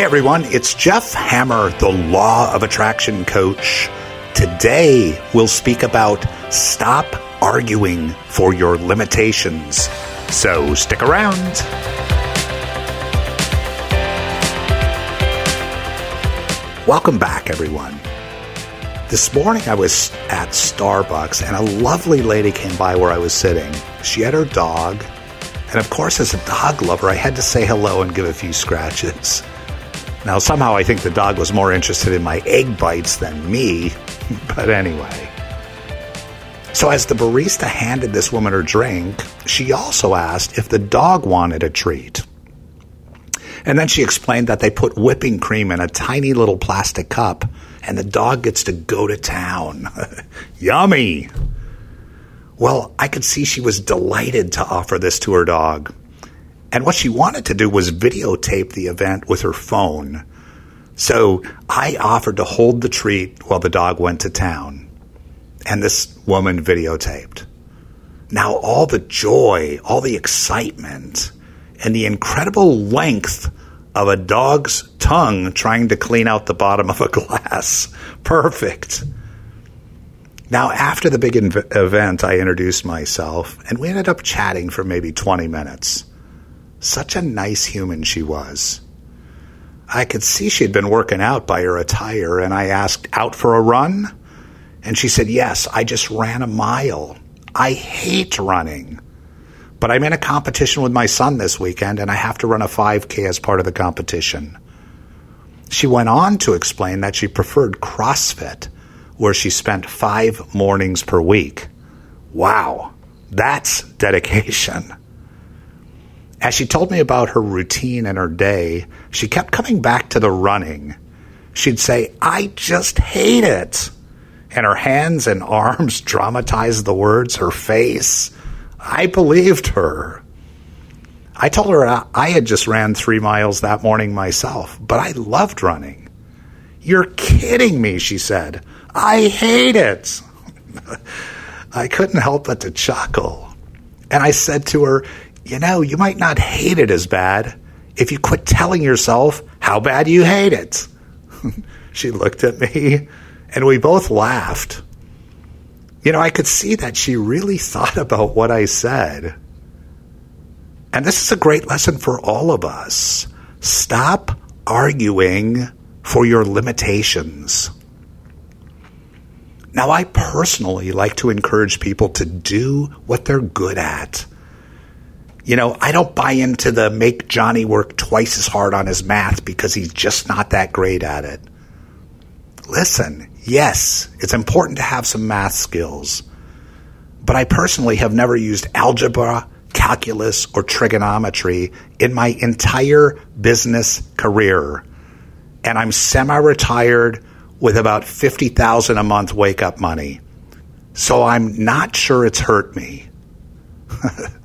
Hey everyone, it's Jeff Hammer, the Law of Attraction Coach. Today we'll speak about stop arguing for your limitations. So stick around. Welcome back, everyone. This morning I was at Starbucks and a lovely lady came by where I was sitting. She had her dog, and of course, as a dog lover, I had to say hello and give a few scratches. Now, somehow I think the dog was more interested in my egg bites than me, but anyway. So, as the barista handed this woman her drink, she also asked if the dog wanted a treat. And then she explained that they put whipping cream in a tiny little plastic cup and the dog gets to go to town. Yummy! Well, I could see she was delighted to offer this to her dog. And what she wanted to do was videotape the event with her phone. So I offered to hold the treat while the dog went to town. And this woman videotaped. Now, all the joy, all the excitement, and the incredible length of a dog's tongue trying to clean out the bottom of a glass. Perfect. Now, after the big inv- event, I introduced myself, and we ended up chatting for maybe 20 minutes. Such a nice human she was. I could see she'd been working out by her attire, and I asked, Out for a run? And she said, Yes, I just ran a mile. I hate running. But I'm in a competition with my son this weekend, and I have to run a 5K as part of the competition. She went on to explain that she preferred CrossFit, where she spent five mornings per week. Wow, that's dedication. As she told me about her routine and her day, she kept coming back to the running. She'd say, I just hate it. And her hands and arms dramatized the words, her face. I believed her. I told her I had just ran three miles that morning myself, but I loved running. You're kidding me, she said. I hate it. I couldn't help but to chuckle. And I said to her, You know, you might not hate it as bad if you quit telling yourself how bad you hate it. she looked at me and we both laughed. You know, I could see that she really thought about what I said. And this is a great lesson for all of us. Stop arguing for your limitations. Now, I personally like to encourage people to do what they're good at. You know, I don't buy into the make Johnny work twice as hard on his math because he's just not that great at it. Listen, yes, it's important to have some math skills, but I personally have never used algebra, calculus, or trigonometry in my entire business career. And I'm semi retired with about 50,000 a month wake up money. So I'm not sure it's hurt me.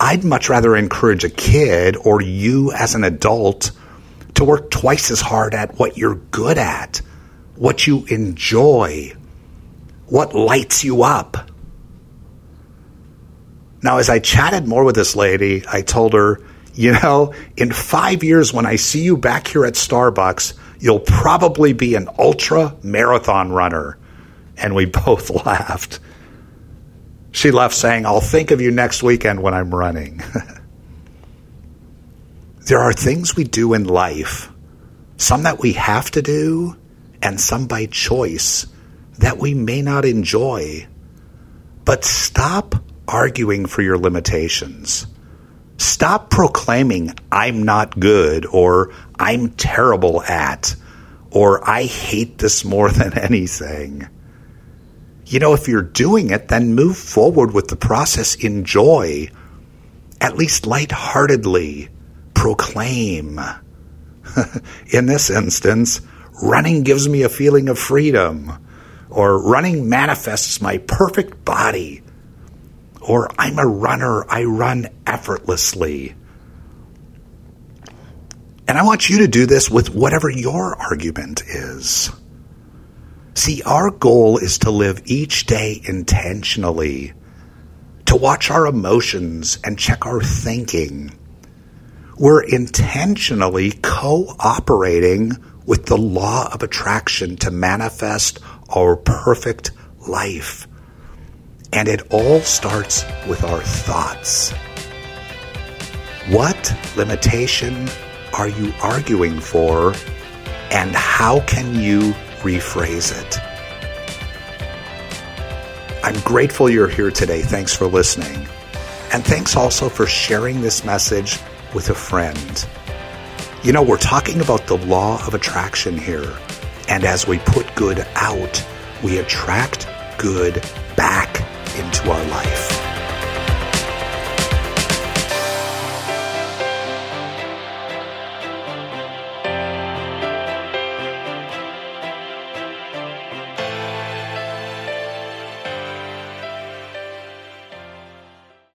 I'd much rather encourage a kid or you as an adult to work twice as hard at what you're good at, what you enjoy, what lights you up. Now, as I chatted more with this lady, I told her, you know, in five years when I see you back here at Starbucks, you'll probably be an ultra marathon runner. And we both laughed. She left saying, I'll think of you next weekend when I'm running. there are things we do in life, some that we have to do, and some by choice that we may not enjoy. But stop arguing for your limitations. Stop proclaiming, I'm not good, or I'm terrible at, or I hate this more than anything. You know, if you're doing it, then move forward with the process. Enjoy, at least lightheartedly, proclaim. In this instance, running gives me a feeling of freedom, or running manifests my perfect body, or I'm a runner, I run effortlessly. And I want you to do this with whatever your argument is. See, our goal is to live each day intentionally, to watch our emotions and check our thinking. we're intentionally cooperating with the law of attraction to manifest our perfect life. And it all starts with our thoughts. What limitation are you arguing for, and how can you rephrase it? I'm grateful you're here today. Thanks for listening. And thanks also for sharing this message with a friend. You know, we're talking about the law of attraction here. And as we put good out, we attract good back into our life.